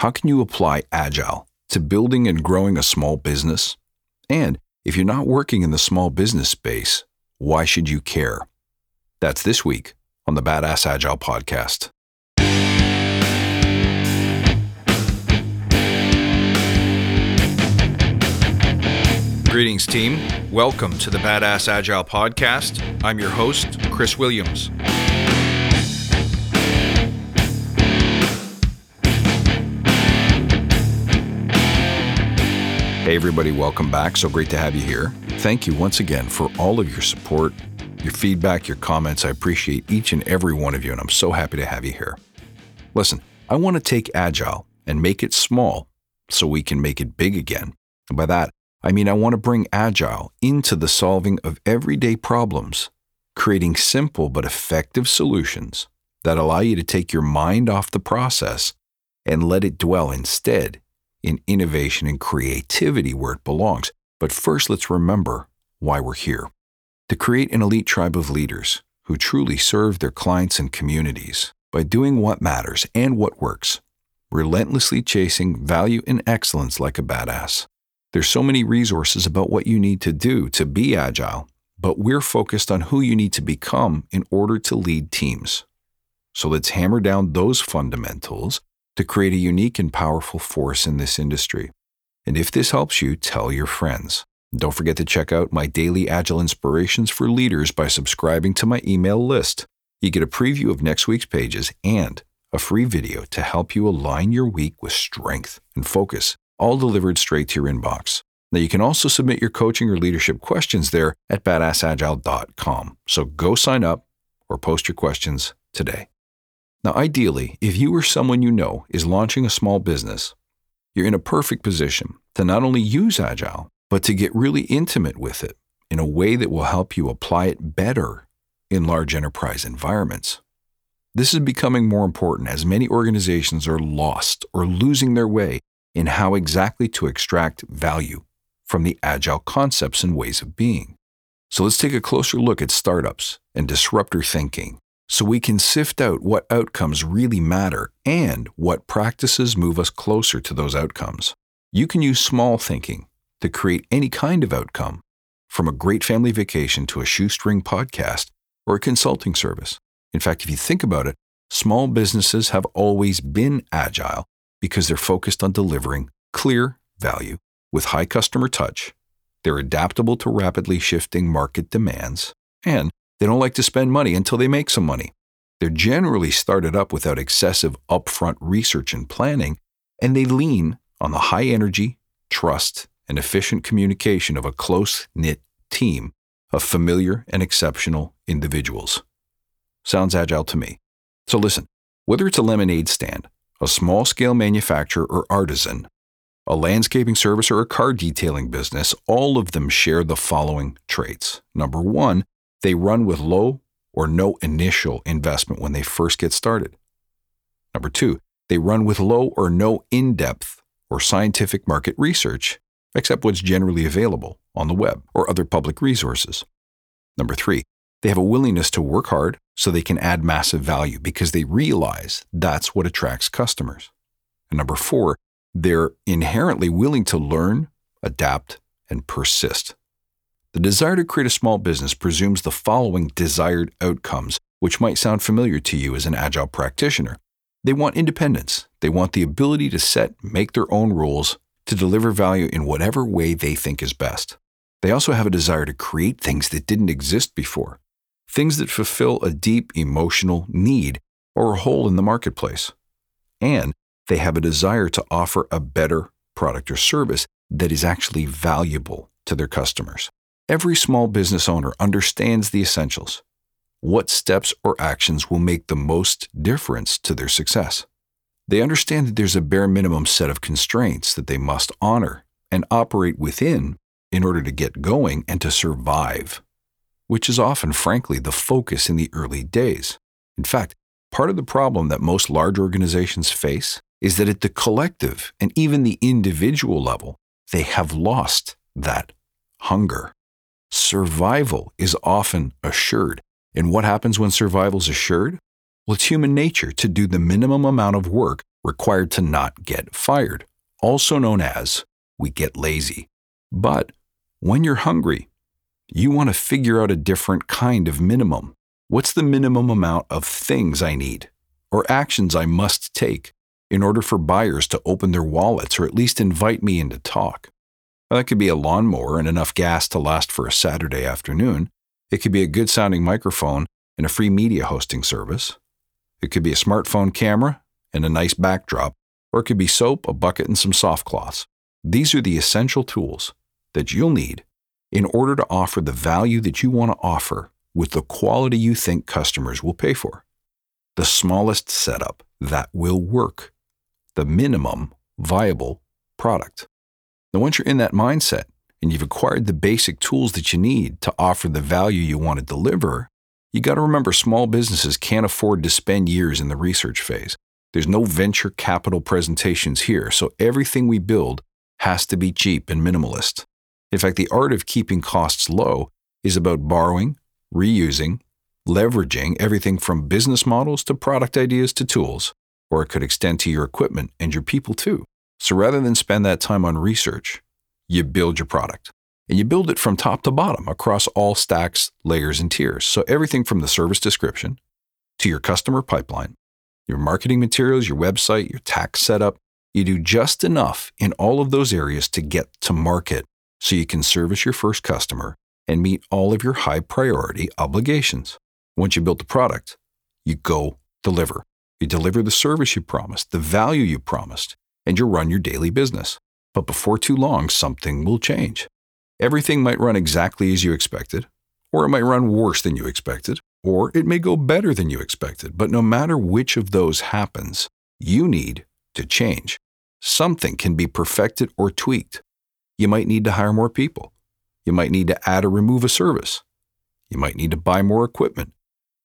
How can you apply Agile to building and growing a small business? And if you're not working in the small business space, why should you care? That's this week on the Badass Agile podcast. Greetings, team. Welcome to the Badass Agile podcast. I'm your host, Chris Williams. Hey, everybody, welcome back. So great to have you here. Thank you once again for all of your support, your feedback, your comments. I appreciate each and every one of you, and I'm so happy to have you here. Listen, I want to take Agile and make it small so we can make it big again. And by that, I mean I want to bring Agile into the solving of everyday problems, creating simple but effective solutions that allow you to take your mind off the process and let it dwell instead in innovation and creativity where it belongs. But first, let's remember why we're here to create an elite tribe of leaders who truly serve their clients and communities by doing what matters and what works, relentlessly chasing value and excellence like a badass. There's so many resources about what you need to do to be agile, but we're focused on who you need to become in order to lead teams. So let's hammer down those fundamentals to create a unique and powerful force in this industry. And if this helps you, tell your friends. Don't forget to check out my daily Agile inspirations for leaders by subscribing to my email list. You get a preview of next week's pages and a free video to help you align your week with strength and focus, all delivered straight to your inbox. Now, you can also submit your coaching or leadership questions there at badassagile.com. So go sign up or post your questions today. Now, ideally, if you or someone you know is launching a small business, you're in a perfect position to not only use Agile, but to get really intimate with it in a way that will help you apply it better in large enterprise environments. This is becoming more important as many organizations are lost or losing their way in how exactly to extract value from the agile concepts and ways of being. So let's take a closer look at startups and disruptor thinking so we can sift out what outcomes really matter and what practices move us closer to those outcomes. You can use small thinking to create any kind of outcome, from a great family vacation to a shoestring podcast or a consulting service. In fact, if you think about it, small businesses have always been agile because they're focused on delivering clear value with high customer touch. They're adaptable to rapidly shifting market demands, and they don't like to spend money until they make some money. They're generally started up without excessive upfront research and planning, and they lean on the high energy, trust, and efficient communication of a close knit team of familiar and exceptional individuals. Sounds agile to me. So listen, whether it's a lemonade stand, a small scale manufacturer or artisan, a landscaping service, or a car detailing business, all of them share the following traits. Number one, they run with low or no initial investment when they first get started. Number two, they run with low or no in depth or scientific market research, except what's generally available on the web or other public resources. Number three, they have a willingness to work hard so they can add massive value because they realize that's what attracts customers. And number four, they're inherently willing to learn, adapt, and persist. The desire to create a small business presumes the following desired outcomes, which might sound familiar to you as an agile practitioner. They want independence. They want the ability to set, make their own rules, to deliver value in whatever way they think is best. They also have a desire to create things that didn't exist before, things that fulfill a deep emotional need or a hole in the marketplace. And they have a desire to offer a better product or service that is actually valuable to their customers. Every small business owner understands the essentials. What steps or actions will make the most difference to their success? They understand that there's a bare minimum set of constraints that they must honor and operate within in order to get going and to survive, which is often, frankly, the focus in the early days. In fact, part of the problem that most large organizations face is that at the collective and even the individual level, they have lost that hunger survival is often assured. And what happens when survival is assured? Well, it's human nature to do the minimum amount of work required to not get fired, also known as we get lazy. But when you're hungry, you want to figure out a different kind of minimum. What's the minimum amount of things I need or actions I must take in order for buyers to open their wallets or at least invite me in to talk? Well, that could be a lawnmower and enough gas to last for a Saturday afternoon. It could be a good sounding microphone and a free media hosting service. It could be a smartphone camera and a nice backdrop, or it could be soap, a bucket, and some soft cloths. These are the essential tools that you'll need in order to offer the value that you want to offer with the quality you think customers will pay for. The smallest setup that will work, the minimum viable product. Now, once you're in that mindset and you've acquired the basic tools that you need to offer the value you want to deliver, you got to remember small businesses can't afford to spend years in the research phase. There's no venture capital presentations here, so everything we build has to be cheap and minimalist. In fact, the art of keeping costs low is about borrowing, reusing, leveraging everything from business models to product ideas to tools, or it could extend to your equipment and your people too. So rather than spend that time on research, you build your product. And you build it from top to bottom across all stacks, layers, and tiers. So everything from the service description to your customer pipeline, your marketing materials, your website, your tax setup, you do just enough in all of those areas to get to market so you can service your first customer and meet all of your high priority obligations. Once you build the product, you go deliver. You deliver the service you promised, the value you promised, and you run your daily business. But before too long, something will change. Everything might run exactly as you expected, or it might run worse than you expected, or it may go better than you expected. But no matter which of those happens, you need to change. Something can be perfected or tweaked. You might need to hire more people. You might need to add or remove a service. You might need to buy more equipment.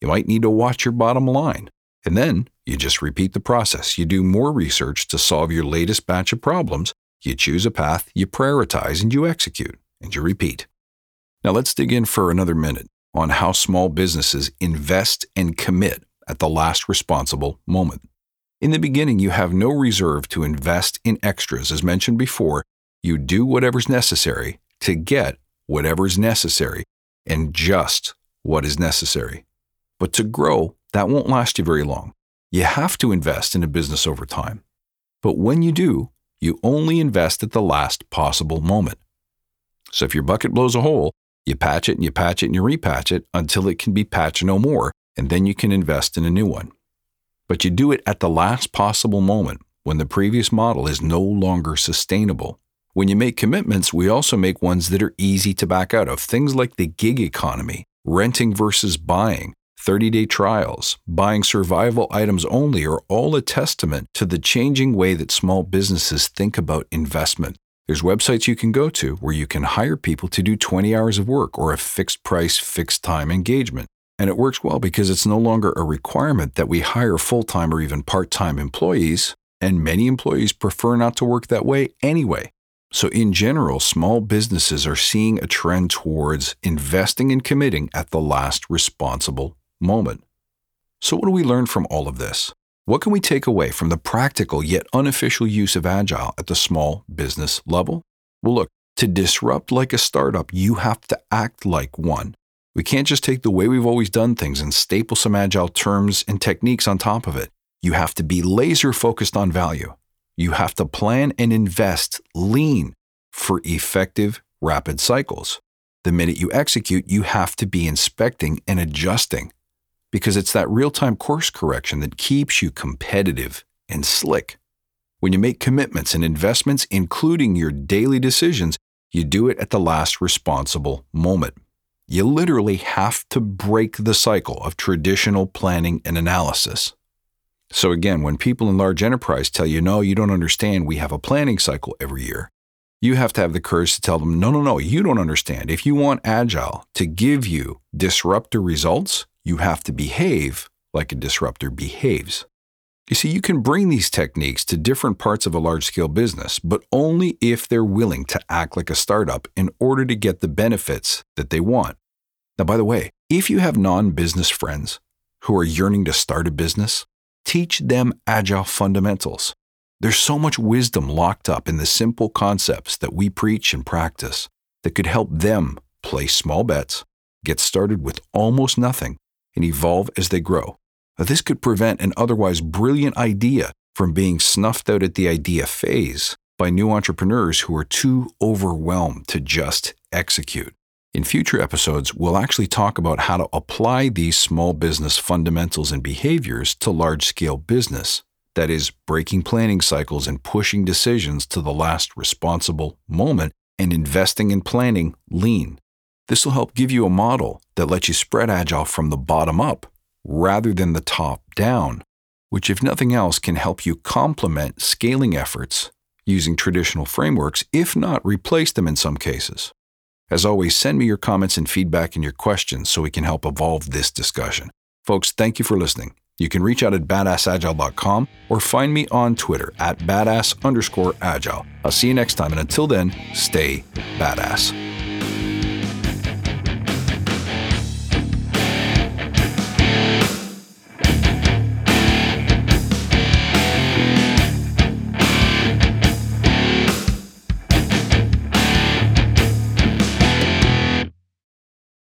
You might need to watch your bottom line. And then you just repeat the process. You do more research to solve your latest batch of problems. You choose a path, you prioritize, and you execute, and you repeat. Now let's dig in for another minute on how small businesses invest and commit at the last responsible moment. In the beginning, you have no reserve to invest in extras. As mentioned before, you do whatever's necessary to get whatever's necessary and just what is necessary. But to grow, that won't last you very long. You have to invest in a business over time. But when you do, you only invest at the last possible moment. So if your bucket blows a hole, you patch it and you patch it and you repatch it until it can be patched no more, and then you can invest in a new one. But you do it at the last possible moment when the previous model is no longer sustainable. When you make commitments, we also make ones that are easy to back out of. Things like the gig economy, renting versus buying, 30 day trials, buying survival items only are all a testament to the changing way that small businesses think about investment. There's websites you can go to where you can hire people to do 20 hours of work or a fixed price, fixed time engagement. And it works well because it's no longer a requirement that we hire full time or even part time employees, and many employees prefer not to work that way anyway. So, in general, small businesses are seeing a trend towards investing and committing at the last responsible moment. So, what do we learn from all of this? What can we take away from the practical yet unofficial use of Agile at the small business level? Well, look, to disrupt like a startup, you have to act like one. We can't just take the way we've always done things and staple some Agile terms and techniques on top of it. You have to be laser focused on value. You have to plan and invest lean for effective, rapid cycles. The minute you execute, you have to be inspecting and adjusting because it's that real time course correction that keeps you competitive and slick. When you make commitments and investments, including your daily decisions, you do it at the last responsible moment. You literally have to break the cycle of traditional planning and analysis. So, again, when people in large enterprise tell you, no, you don't understand, we have a planning cycle every year, you have to have the courage to tell them, no, no, no, you don't understand. If you want Agile to give you disruptor results, you have to behave like a disruptor behaves. You see, you can bring these techniques to different parts of a large scale business, but only if they're willing to act like a startup in order to get the benefits that they want. Now, by the way, if you have non business friends who are yearning to start a business, teach them agile fundamentals. There's so much wisdom locked up in the simple concepts that we preach and practice that could help them play small bets, get started with almost nothing, and evolve as they grow. This could prevent an otherwise brilliant idea from being snuffed out at the idea phase by new entrepreneurs who are too overwhelmed to just execute. In future episodes, we'll actually talk about how to apply these small business fundamentals and behaviors to large scale business. That is, breaking planning cycles and pushing decisions to the last responsible moment and investing in planning lean. This will help give you a model that lets you spread agile from the bottom up rather than the top down, which, if nothing else, can help you complement scaling efforts using traditional frameworks, if not replace them in some cases. As always, send me your comments and feedback and your questions so we can help evolve this discussion. Folks, thank you for listening. You can reach out at badassagile.com or find me on Twitter at badass underscore agile. I'll see you next time, and until then, stay badass.